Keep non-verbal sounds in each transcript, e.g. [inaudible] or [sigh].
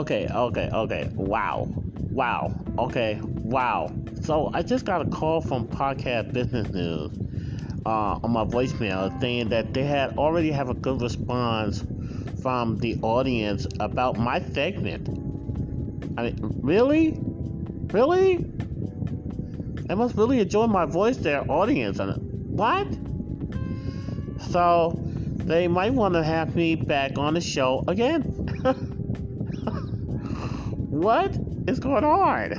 Okay, okay, okay. Wow. Wow. Okay. Wow. So I just got a call from Podcast Business News uh, on my voicemail saying that they had already have a good response from the audience about my segment. I mean, really? Really? They must really enjoy my voice, their audience. And What? So they might want to have me back on the show again. [laughs] What is going on?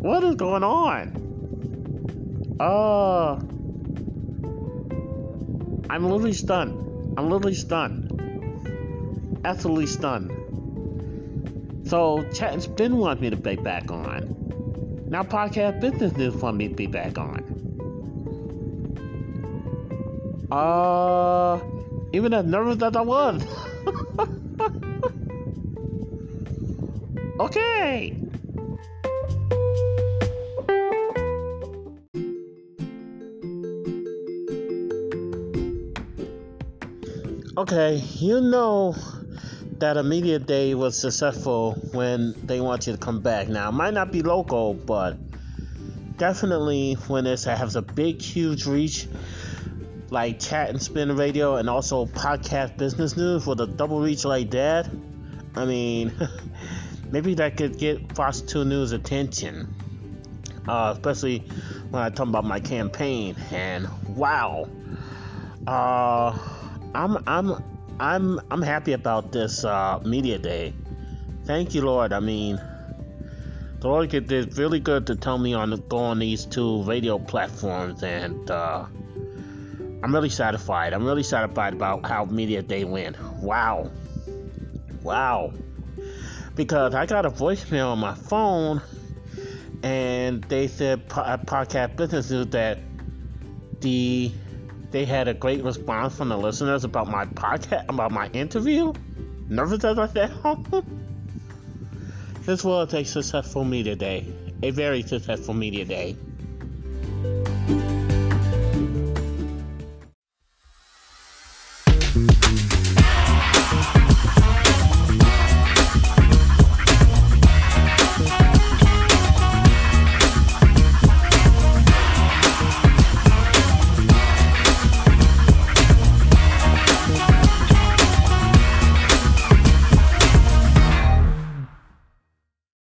What is going on? Uh, I'm literally stunned. I'm literally stunned. Absolutely stunned. So, Chat and Spin wants me to be back on. Now, Podcast Business News want me to be back on. Uh, even as nervous as I was. [laughs] Okay. Okay, you know that a media day was successful when they want you to come back. Now, it might not be local, but definitely when it has a big, huge reach, like Chat and Spin Radio and also podcast business news with a double reach like that. I mean, [laughs] maybe that could get Fox 2 News attention. Uh, especially when I talk about my campaign. And wow, uh, I'm I'm I'm I'm happy about this uh, media day. Thank you, Lord. I mean, the Lord did really good to tell me on go on these two radio platforms, and uh, I'm really satisfied. I'm really satisfied about how media day went. Wow, wow because I got a voicemail on my phone and they said uh, podcast business news that the they had a great response from the listeners about my podcast about my interview. Nervous as I said, [laughs] this was a successful media day, a very successful media day.